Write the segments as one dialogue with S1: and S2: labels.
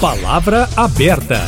S1: Palavra aberta.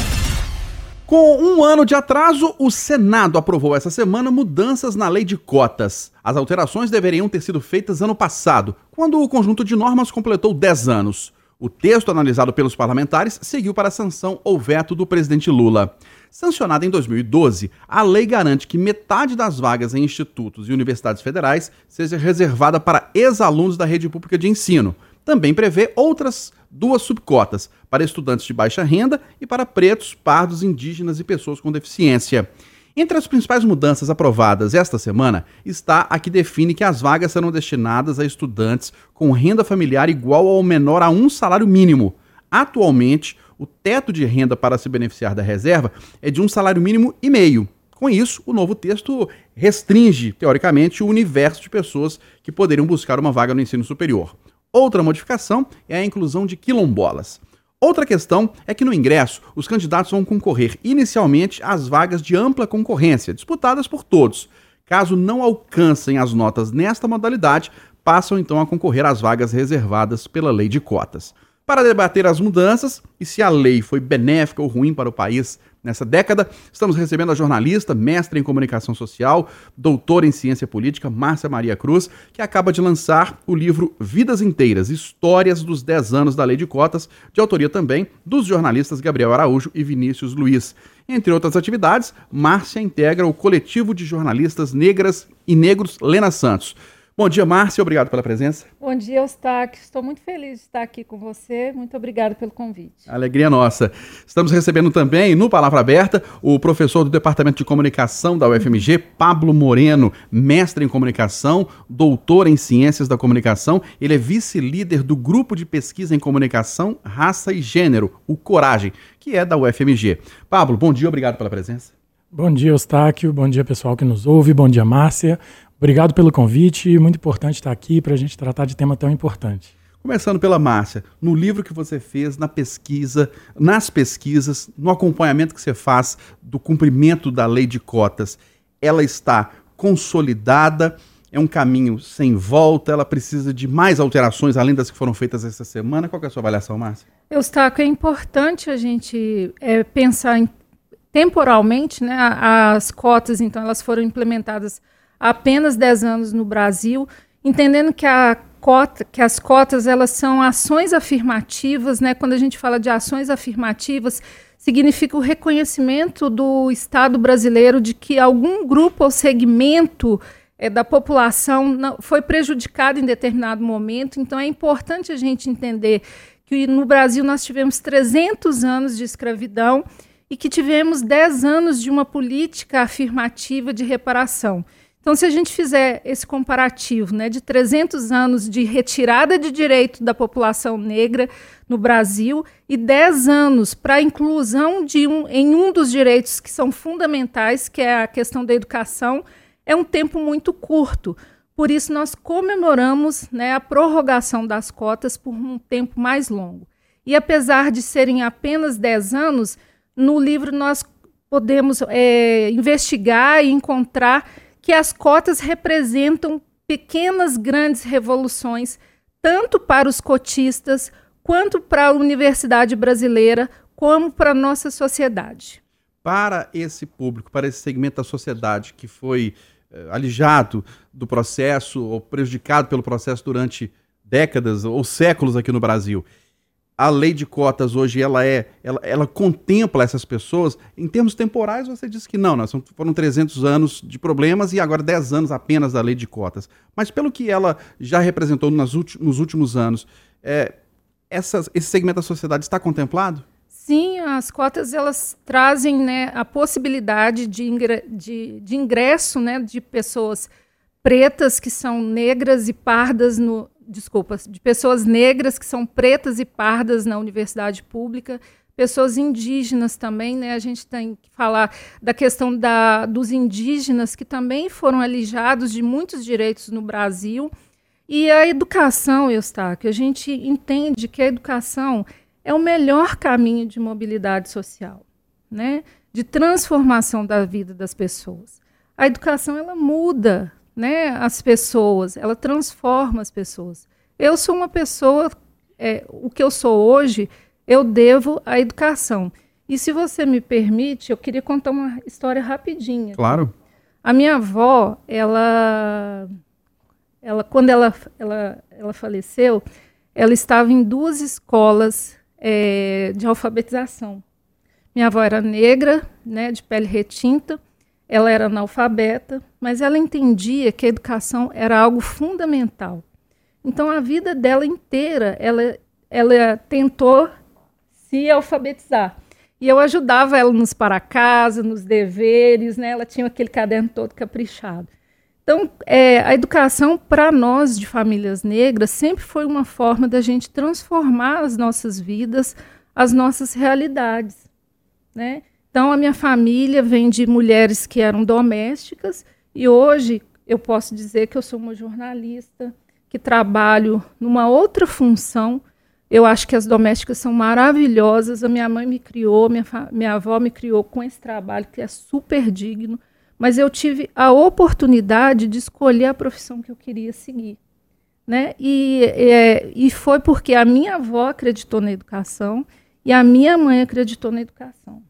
S2: Com um ano de atraso, o Senado aprovou essa semana mudanças na lei de cotas. As alterações deveriam ter sido feitas ano passado, quando o conjunto de normas completou 10 anos. O texto analisado pelos parlamentares seguiu para a sanção ou veto do presidente Lula. Sancionada em 2012, a lei garante que metade das vagas em institutos e universidades federais seja reservada para ex-alunos da rede pública de ensino. Também prevê outras duas subcotas, para estudantes de baixa renda e para pretos, pardos, indígenas e pessoas com deficiência. Entre as principais mudanças aprovadas esta semana está a que define que as vagas serão destinadas a estudantes com renda familiar igual ou menor a um salário mínimo. Atualmente, o teto de renda para se beneficiar da reserva é de um salário mínimo e meio. Com isso, o novo texto restringe, teoricamente, o universo de pessoas que poderiam buscar uma vaga no ensino superior. Outra modificação é a inclusão de quilombolas. Outra questão é que no ingresso, os candidatos vão concorrer inicialmente às vagas de ampla concorrência, disputadas por todos. Caso não alcancem as notas nesta modalidade, passam então a concorrer às vagas reservadas pela lei de cotas para debater as mudanças e se a lei foi benéfica ou ruim para o país nessa década. Estamos recebendo a jornalista, mestre em comunicação social, doutora em ciência política, Márcia Maria Cruz, que acaba de lançar o livro Vidas Inteiras, Histórias dos 10 anos da Lei de Cotas, de autoria também dos jornalistas Gabriel Araújo e Vinícius Luiz. Entre outras atividades, Márcia integra o coletivo de jornalistas negras e negros Lena Santos. Bom dia, Márcia. Obrigado pela presença.
S3: Bom dia, Eustáquio. Estou muito feliz de estar aqui com você. Muito obrigado pelo convite.
S2: Alegria nossa. Estamos recebendo também, no Palavra Aberta, o professor do Departamento de Comunicação da UFMG, Pablo Moreno, mestre em comunicação, doutor em ciências da comunicação. Ele é vice-líder do Grupo de Pesquisa em Comunicação, Raça e Gênero, o Coragem, que é da UFMG. Pablo, bom dia, obrigado pela presença.
S4: Bom dia, Eustáquio. Bom dia, pessoal que nos ouve. Bom dia, Márcia. Obrigado pelo convite. Muito importante estar aqui para a gente tratar de tema tão importante.
S2: Começando pela Márcia, no livro que você fez, na pesquisa, nas pesquisas, no acompanhamento que você faz do cumprimento da lei de cotas, ela está consolidada, é um caminho sem volta, ela precisa de mais alterações além das que foram feitas essa semana. Qual é a sua avaliação, Márcia?
S3: Eustáquio, é importante a gente é, pensar em, temporalmente, né, as cotas, então, elas foram implementadas apenas 10 anos no Brasil, entendendo que a cota, que as cotas elas são ações afirmativas, né? Quando a gente fala de ações afirmativas, significa o reconhecimento do Estado brasileiro de que algum grupo ou segmento é, da população não, foi prejudicado em determinado momento. Então é importante a gente entender que no Brasil nós tivemos 300 anos de escravidão e que tivemos 10 anos de uma política afirmativa de reparação. Então, se a gente fizer esse comparativo né, de 300 anos de retirada de direito da população negra no Brasil e 10 anos para a inclusão de um, em um dos direitos que são fundamentais, que é a questão da educação, é um tempo muito curto. Por isso, nós comemoramos né, a prorrogação das cotas por um tempo mais longo. E apesar de serem apenas 10 anos, no livro nós podemos é, investigar e encontrar que as cotas representam pequenas grandes revoluções, tanto para os cotistas, quanto para a universidade brasileira, como para a nossa sociedade.
S2: Para esse público, para esse segmento da sociedade que foi eh, alijado do processo ou prejudicado pelo processo durante décadas ou séculos aqui no Brasil, a lei de cotas hoje ela é ela, ela contempla essas pessoas. Em termos temporais você diz que não, nós foram 300 anos de problemas e agora 10 anos apenas da lei de cotas. Mas pelo que ela já representou nos, nos últimos anos é, essas, esse segmento da sociedade está contemplado?
S3: Sim, as cotas elas trazem né, a possibilidade de, ingre de, de ingresso né, de pessoas pretas que são negras e pardas no, desculpa, de pessoas negras que são pretas e pardas na universidade pública, pessoas indígenas também, né? A gente tem que falar da questão da, dos indígenas que também foram alijados de muitos direitos no Brasil. E a educação, Eustáquio, a gente entende que a educação é o melhor caminho de mobilidade social, né? De transformação da vida das pessoas. A educação ela muda né, as pessoas, ela transforma as pessoas. Eu sou uma pessoa, é, o que eu sou hoje, eu devo à educação. E se você me permite, eu queria contar uma história rapidinha.
S2: Claro.
S3: A minha avó, ela, ela quando ela, ela, ela faleceu, ela estava em duas escolas é, de alfabetização. Minha avó era negra, né, de pele retinta, ela era analfabeta, mas ela entendia que a educação era algo fundamental. Então, a vida dela inteira, ela, ela tentou se alfabetizar. E eu ajudava ela nos para casa, nos deveres, né? Ela tinha aquele caderno todo caprichado. Então, é, a educação para nós de famílias negras sempre foi uma forma da gente transformar as nossas vidas, as nossas realidades, né? Então, a minha família vem de mulheres que eram domésticas e hoje eu posso dizer que eu sou uma jornalista que trabalho numa outra função eu acho que as domésticas são maravilhosas. A minha mãe me criou, minha, minha avó me criou com esse trabalho que é super digno. Mas eu tive a oportunidade de escolher a profissão que eu queria seguir. Né? E, é, e foi porque a minha avó acreditou na educação e a minha mãe acreditou na educação.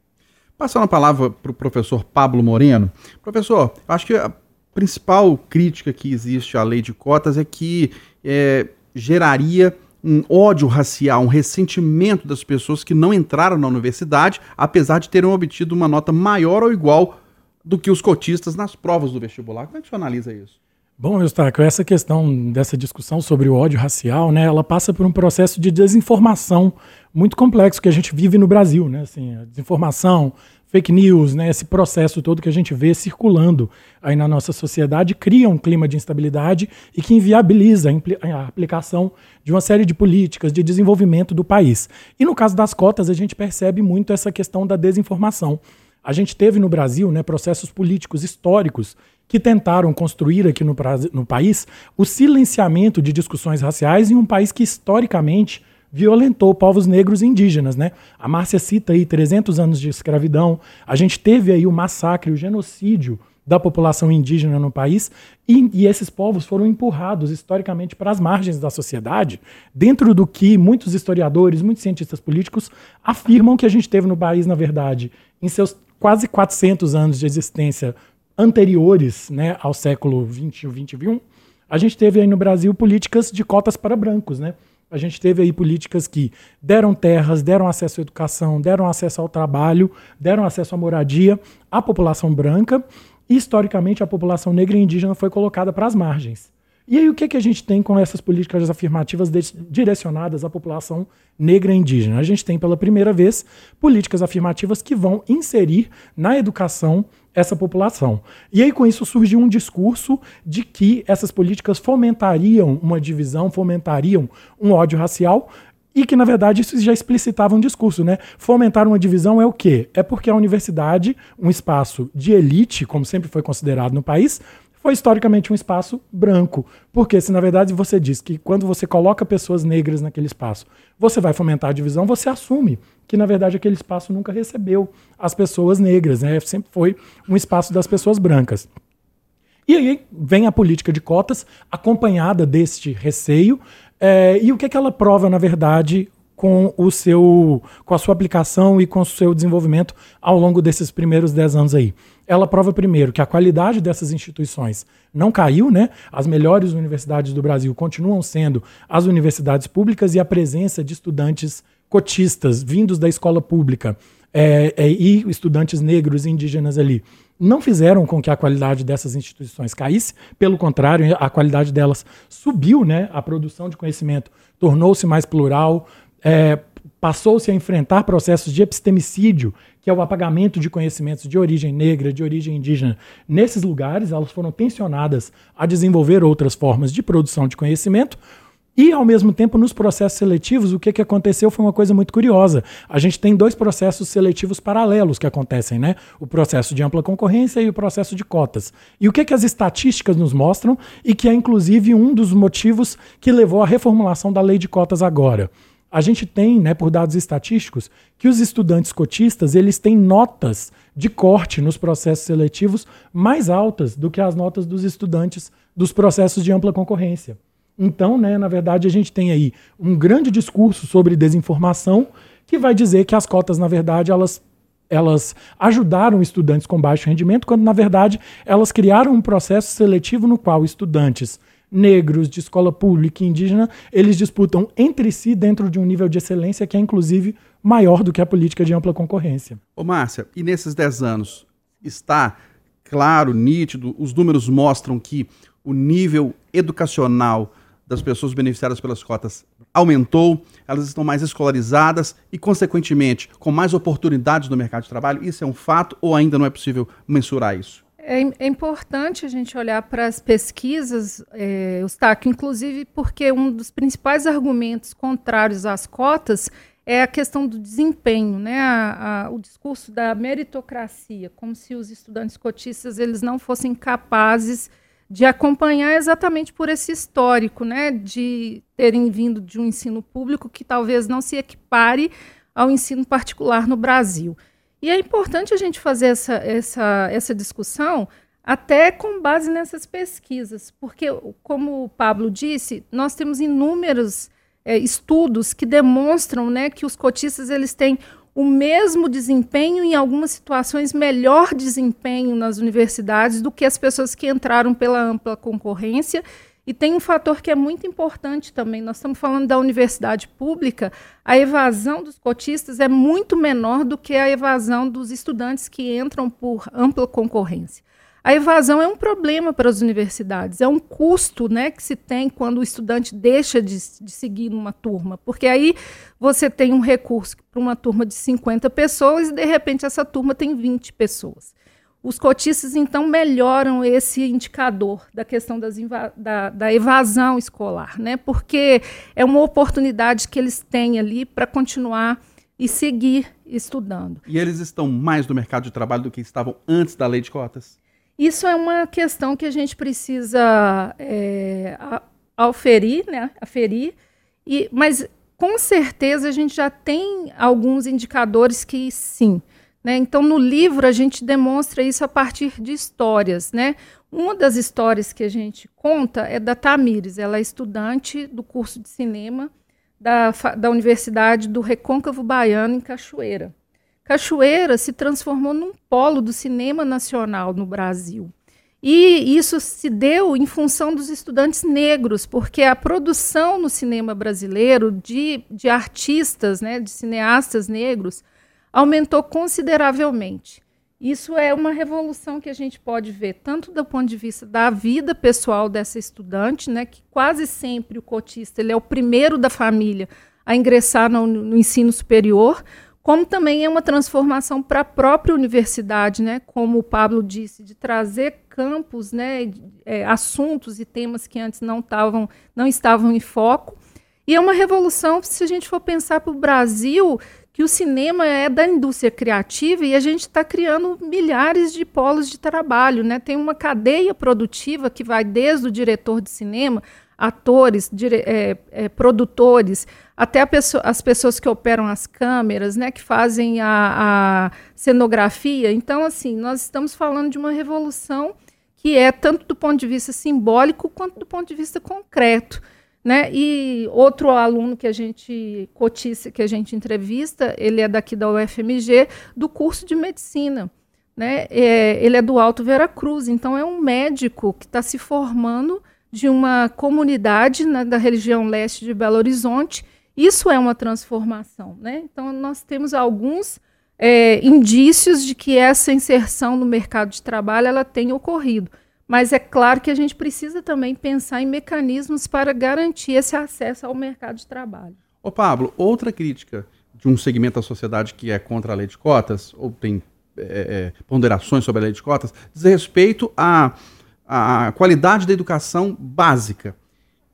S2: Passando a palavra para o professor Pablo Moreno. Professor, acho que a principal crítica que existe à lei de cotas é que é, geraria um ódio racial, um ressentimento das pessoas que não entraram na universidade, apesar de terem obtido uma nota maior ou igual do que os cotistas nas provas do vestibular. Como é que você analisa isso?
S4: Bom, Eustáquio, essa questão dessa discussão sobre o ódio racial, né, ela passa por um processo de desinformação muito complexo que a gente vive no Brasil, né, assim, a desinformação, fake news, né, esse processo todo que a gente vê circulando aí na nossa sociedade cria um clima de instabilidade e que inviabiliza a aplicação de uma série de políticas de desenvolvimento do país. E no caso das cotas, a gente percebe muito essa questão da desinformação. A gente teve no Brasil né, processos políticos históricos que tentaram construir aqui no, no país o silenciamento de discussões raciais em um país que historicamente violentou povos negros e indígenas, né? A Márcia cita aí 300 anos de escravidão. A gente teve aí o massacre, o genocídio da população indígena no país e, e esses povos foram empurrados historicamente para as margens da sociedade, dentro do que muitos historiadores, muitos cientistas políticos afirmam que a gente teve no país, na verdade, em seus quase 400 anos de existência anteriores né, ao século 20 e 21, a gente teve aí no Brasil políticas de cotas para brancos, né? A gente teve aí políticas que deram terras, deram acesso à educação, deram acesso ao trabalho, deram acesso à moradia à população branca. E, historicamente, a população negra e indígena foi colocada para as margens. E aí, o que, que a gente tem com essas políticas afirmativas direcionadas à população negra e indígena? A gente tem, pela primeira vez, políticas afirmativas que vão inserir na educação essa população. E aí, com isso, surgiu um discurso de que essas políticas fomentariam uma divisão, fomentariam um ódio racial. E que, na verdade, isso já explicitava um discurso, né? Fomentar uma divisão é o quê? É porque a universidade, um espaço de elite, como sempre foi considerado no país, foi historicamente um espaço branco. Porque se na verdade você diz que quando você coloca pessoas negras naquele espaço, você vai fomentar a divisão, você assume que na verdade aquele espaço nunca recebeu as pessoas negras, né? Sempre foi um espaço das pessoas brancas. E aí vem a política de cotas, acompanhada deste receio. É, e o que, é que ela prova, na verdade, com o seu com a sua aplicação e com o seu desenvolvimento ao longo desses primeiros dez anos aí. Ela prova primeiro que a qualidade dessas instituições não caiu, né? As melhores universidades do Brasil continuam sendo as universidades públicas e a presença de estudantes cotistas vindos da escola pública é, é, e estudantes negros e indígenas ali não fizeram com que a qualidade dessas instituições caísse, pelo contrário, a qualidade delas subiu, né? A produção de conhecimento tornou-se mais plural, é, passou-se a enfrentar processos de epistemicídio, que é o apagamento de conhecimentos de origem negra, de origem indígena. Nesses lugares, elas foram tensionadas a desenvolver outras formas de produção de conhecimento. E, ao mesmo tempo, nos processos seletivos, o que, que aconteceu foi uma coisa muito curiosa. A gente tem dois processos seletivos paralelos que acontecem, né? O processo de ampla concorrência e o processo de cotas. E o que, que as estatísticas nos mostram, e que é, inclusive, um dos motivos que levou à reformulação da lei de cotas agora a gente tem, né, por dados estatísticos, que os estudantes cotistas eles têm notas de corte nos processos seletivos mais altas do que as notas dos estudantes dos processos de ampla concorrência. Então, né, na verdade, a gente tem aí um grande discurso sobre desinformação que vai dizer que as cotas, na verdade, elas elas ajudaram estudantes com baixo rendimento, quando na verdade elas criaram um processo seletivo no qual estudantes negros de escola pública e indígena, eles disputam entre si dentro de um nível de excelência que é inclusive maior do que a política de ampla concorrência.
S2: Ô Márcia, e nesses 10 anos está claro, nítido, os números mostram que o nível educacional das pessoas beneficiadas pelas cotas aumentou, elas estão mais escolarizadas e, consequentemente, com mais oportunidades no mercado de trabalho? Isso é um fato ou ainda não é possível mensurar isso?
S3: É, é importante a gente olhar para as pesquisas, é, Eustáquio, inclusive porque um dos principais argumentos contrários às cotas é a questão do desempenho, né? A, a, o discurso da meritocracia, como se os estudantes cotistas eles não fossem capazes de acompanhar exatamente por esse histórico, né, de terem vindo de um ensino público que talvez não se equipare ao ensino particular no Brasil. E é importante a gente fazer essa, essa, essa discussão até com base nessas pesquisas, porque, como o Pablo disse, nós temos inúmeros é, estudos que demonstram né, que os cotistas eles têm o mesmo desempenho, em algumas situações, melhor desempenho nas universidades do que as pessoas que entraram pela ampla concorrência. E tem um fator que é muito importante também. Nós estamos falando da universidade pública, a evasão dos cotistas é muito menor do que a evasão dos estudantes que entram por ampla concorrência. A evasão é um problema para as universidades, é um custo né, que se tem quando o estudante deixa de, de seguir numa turma, porque aí você tem um recurso para uma turma de 50 pessoas e, de repente, essa turma tem 20 pessoas. Os cotistas, então, melhoram esse indicador da questão da, da, evasão escolar, né? porque é uma oportunidade que eles têm ali para continuar e seguir estudando.
S2: E eles estão mais no mercado de trabalho do que estavam antes da lei de cotas?
S3: Isso é uma questão que a gente precisa é, auferir, né? aferir, e, mas com certeza a gente já tem alguns indicadores que sim. Né? Então, no livro, a gente demonstra isso a partir de histórias. Né? Uma das histórias que a gente conta é da Tamires. Ela é estudante do curso de cinema da, da Universidade do Recôncavo Baiano, em Cachoeira. Cachoeira se transformou num polo do cinema nacional no Brasil. E isso se deu em função dos estudantes negros, porque a produção no cinema brasileiro de, de artistas, né, de cineastas negros, aumentou consideravelmente. Isso é uma revolução que a gente pode ver tanto do ponto de vista da vida pessoal dessa estudante, né, que quase sempre o cotista ele é o primeiro da família a ingressar no, no ensino superior, como também é uma transformação para a própria universidade, né? como o Pablo disse, de trazer campos, né? É, assuntos e temas que antes não, tavam, não estavam em foco. E é uma revolução, se a gente for pensar para o Brasil, que o cinema é da indústria criativa e a gente está criando milhares de polos de trabalho. Né? Tem uma cadeia produtiva que vai desde o diretor de cinema atores, dire, é, é, produtores, até pessoa, as pessoas que operam as câmeras, né, que fazem a, a, cenografia. Então, assim, nós estamos falando de uma revolução que é tanto do ponto de vista simbólico quanto do ponto de vista concreto. Né? E outro aluno que a gente cotiça, que a gente entrevista, ele é daqui da UFMG, do curso de medicina. Né? É, ele é do Alto Veracruz, então é um médico que está se formando de uma comunidade né, da região leste de Belo Horizonte. Isso é uma transformação. Né? Então, nós temos alguns é, indícios de que essa inserção no mercado de trabalho ela tem ocorrido. Mas é claro que a gente precisa também pensar em mecanismos para garantir esse acesso ao mercado de trabalho.
S2: Ô Pablo, outra crítica de um segmento da sociedade que é contra a lei de cotas, ou tem é, é ponderações sobre a lei de cotas, diz respeito a a qualidade da educação básica,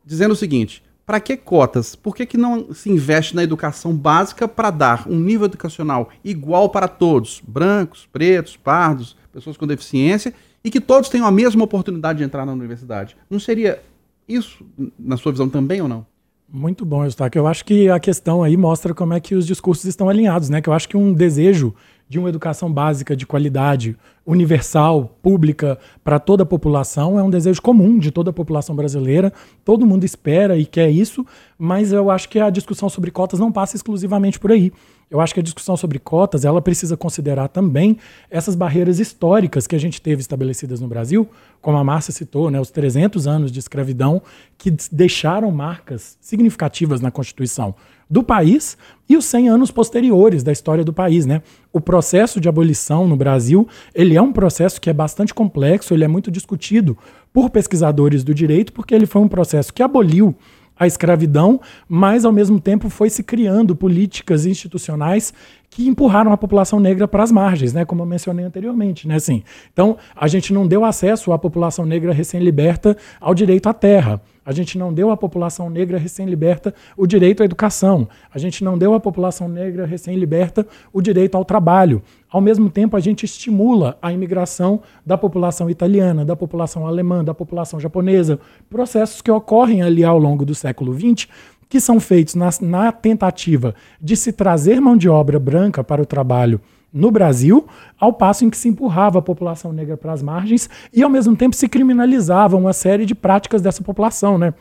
S2: dizendo o seguinte: para que cotas? Por que, que não se investe na educação básica para dar um nível educacional igual para todos, brancos, pretos, pardos, pessoas com deficiência, e que todos tenham a mesma oportunidade de entrar na universidade? Não seria isso, na sua visão, também ou não?
S4: Muito bom, Eustáquio. Eu acho que a questão aí mostra como é que os discursos estão alinhados, né? Que eu acho que um desejo de uma educação básica de qualidade, universal, pública para toda a população é um desejo comum de toda a população brasileira. Todo mundo espera e quer isso, mas eu acho que a discussão sobre cotas não passa exclusivamente por aí. eu acho que a discussão sobre cotas ela precisa considerar também essas barreiras históricas que a gente teve estabelecidas no Brasil, como a Márcia citou, né, os 300 anos de escravidão que deixaram marcas significativas na Constituição do país e os 100 anos posteriores da história do país, né? O processo de abolição no Brasil, ele é um processo que é bastante complexo, ele é muito discutido por pesquisadores do direito, porque ele foi um processo que aboliu a escravidão, mas ao mesmo tempo foi se criando políticas institucionais que empurraram a população negra para as margens, né, como eu mencionei anteriormente, né, assim. Então, a gente não deu acesso à população negra recém-liberta ao direito à terra. A gente não deu à população negra recém-liberta o direito à educação. A gente não deu à população negra recém-liberta o direito ao trabalho. Ao mesmo tempo, a gente estimula a imigração da população italiana, da população alemã, da população japonesa, processos que ocorrem ali ao longo do século XX, que são feitos na, na tentativa de se trazer mão de obra branca para o trabalho no Brasil, ao passo em que se empurrava a população negra para as margens e, ao mesmo tempo, se criminalizava uma série de práticas dessa população, né?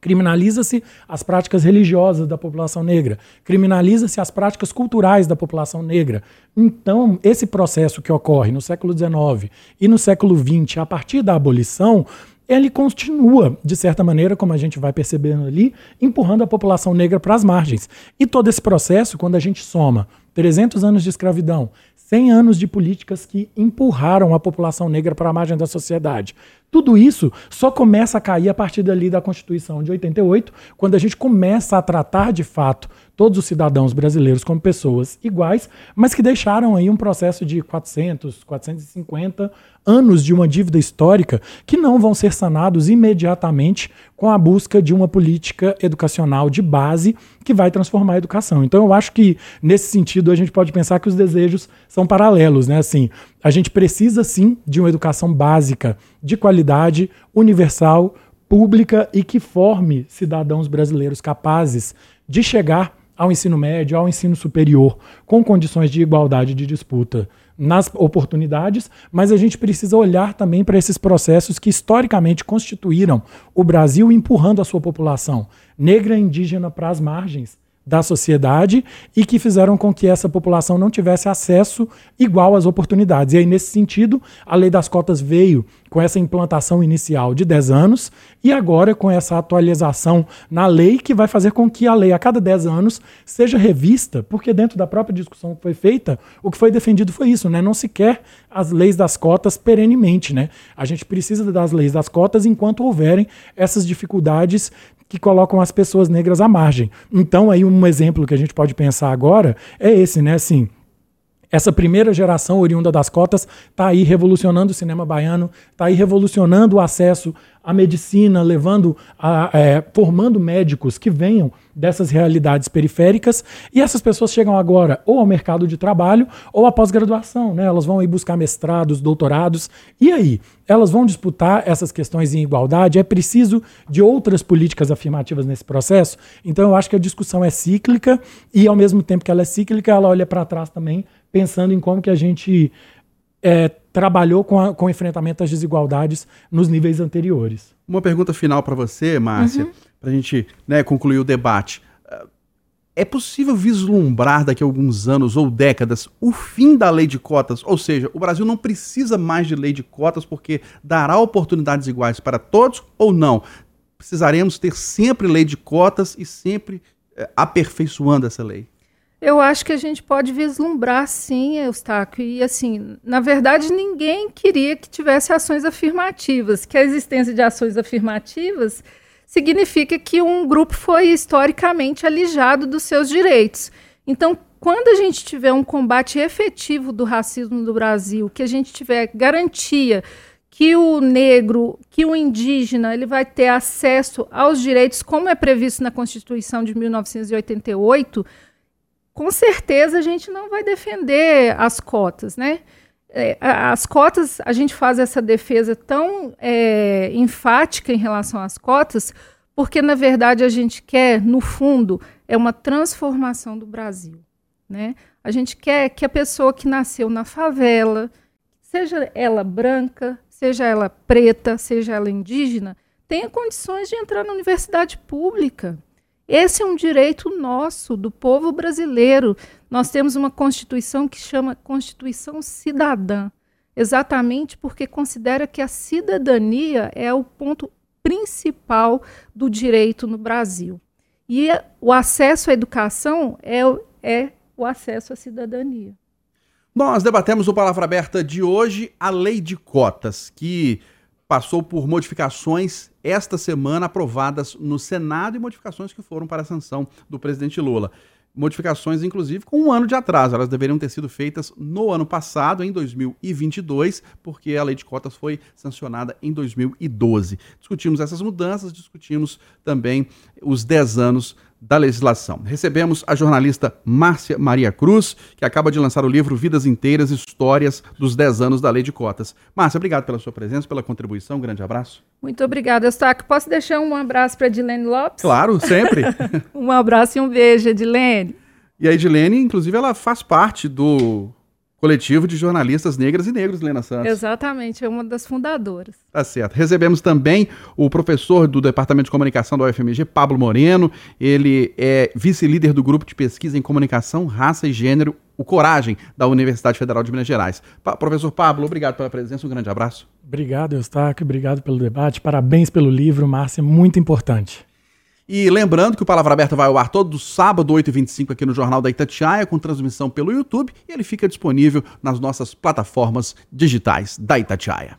S4: Criminaliza-se as práticas religiosas da população negra, criminaliza-se as práticas culturais da população negra. Então, esse processo que ocorre no século XIX e no século XX, a partir da abolição, ele continua, de certa maneira, como a gente vai percebendo ali, empurrando a população negra para as margens. E todo esse processo, quando a gente soma 300 anos de escravidão, 100 anos de políticas que empurraram a população negra para a margem da sociedade. Tudo isso só começa a cair a partir dali da Constituição de 88, quando a gente começa a tratar de fato todos os cidadãos brasileiros como pessoas iguais, mas que deixaram aí um processo de 400, 450 anos de uma dívida histórica que não vão ser sanados imediatamente com a busca de uma política educacional de base que vai transformar a educação. Então eu acho que nesse sentido a gente pode pensar que os desejos são paralelos, né? Assim, a gente precisa sim de uma educação básica de qualidade, universal, pública e que forme cidadãos brasileiros capazes de chegar ao ensino médio, ao ensino superior, com condições de igualdade de disputa nas oportunidades, mas a gente precisa olhar também para esses processos que historicamente constituíram o Brasil empurrando a sua população negra e indígena para as margens da sociedade e que fizeram com que essa população não tivesse acesso igual às oportunidades. E aí, nesse sentido, a lei das cotas veio com essa implantação inicial de 10 anos e agora com essa atualização na lei que vai fazer com que a lei a cada 10 anos seja revista, porque dentro da própria discussão que foi feita, o que foi defendido foi isso, né? Não se quer as leis das cotas perenemente, né? A gente precisa das leis das cotas enquanto houverem essas dificuldades que colocam as pessoas negras à margem. Então, aí um exemplo que a gente pode pensar agora é esse, né? Assim, essa primeira geração oriunda das cotas está aí revolucionando o cinema baiano, está aí revolucionando o acesso à medicina, levando a, é, formando médicos que venham dessas realidades periféricas. E essas pessoas chegam agora ou ao mercado de trabalho ou à pós-graduação, né? Elas vão ir buscar mestrados, doutorados. E aí, elas vão disputar essas questões em igualdade? É preciso de outras políticas afirmativas nesse processo? Então, eu acho que a discussão é cíclica e, ao mesmo tempo que ela é cíclica, ela olha para trás também pensando em como que a gente é, trabalhou com, a, com o enfrentamento às desigualdades nos níveis anteriores.
S2: Uma pergunta final para você, Márcia, uhum. para a gente né, concluir o debate. É possível vislumbrar daqui a alguns anos ou décadas o fim da lei de cotas? Ou seja, o Brasil não precisa mais de lei de cotas porque dará oportunidades iguais para todos ou não? Precisaremos ter sempre lei de cotas e sempre é, aperfeiçoando essa lei?
S3: Eu acho que a gente pode vislumbrar, sim, Eustáquio. E, assim, na verdade, ninguém queria que tivesse ações afirmativas, que a existência de ações afirmativas significa que um grupo foi historicamente alijado dos seus direitos. Então, quando a gente tiver um combate efetivo do racismo no Brasil, que a gente tiver garantia que o negro, que o indígena, ele vai ter acesso aos direitos como é previsto na Constituição de 1988, com certeza a gente não vai defender as cotas, né? É, as cotas, a gente faz essa defesa tão é, enfática em relação às cotas, porque na verdade a gente quer, no fundo, é uma transformação do Brasil, né? A gente quer que a pessoa que nasceu na favela, seja ela branca, seja ela preta, seja ela indígena, tenha condições de entrar na universidade pública, esse é um direito nosso, do povo brasileiro. nós temos uma Constituição que chama Constituição Cidadã, exatamente porque considera que a cidadania é o ponto principal do direito no Brasil. E o acesso à educação é, é o acesso à cidadania.
S2: Nós debatemos o Palavra Aberta de hoje, a lei de cotas, que passou por modificações esta semana aprovadas no Senado e modificações que foram para a sanção do presidente Lula modificações, inclusive, com um ano de atraso. Elas deveriam ter sido feitas no ano passado, em 2022, porque a lei de cotas foi sancionada em 2012. Discutimos essas mudanças, discutimos também os 10 anos da legislação. Recebemos a jornalista Márcia Maria Cruz, que acaba de lançar o livro Vidas Inteiras, Histórias dos 10 anos da Lei de Cotas. Márcia, obrigado pela sua presença, pela contribuição, um grande abraço.
S3: Muito obrigada, Eustáquio. Posso deixar um abraço para Edilene Lopes?
S2: Claro, sempre.
S3: um abraço e um beijo, Edilene.
S2: E a Edilene, inclusive, ela faz parte do coletivo de jornalistas negras e negros, Lena Santos.
S3: Exatamente, é uma das fundadoras.
S2: Tá certo. Recebemos também o professor do Departamento de Comunicação da UFMG, Pablo Moreno. Ele é vice-líder do grupo de pesquisa em comunicação, raça e gênero, o Coragem, da Universidade Federal de Minas Gerais. Pa professor Pablo, obrigado pela presença, um grande abraço.
S4: Obrigado, Eustáquio, obrigado pelo debate, parabéns pelo livro, Márcia, muito importante.
S2: E lembrando que o Palavra Aberta vai ao ar todo sábado, 8h25, aqui no Jornal da Itatiaia, com transmissão pelo YouTube, e ele fica disponível nas nossas plataformas digitais da Itatiaia.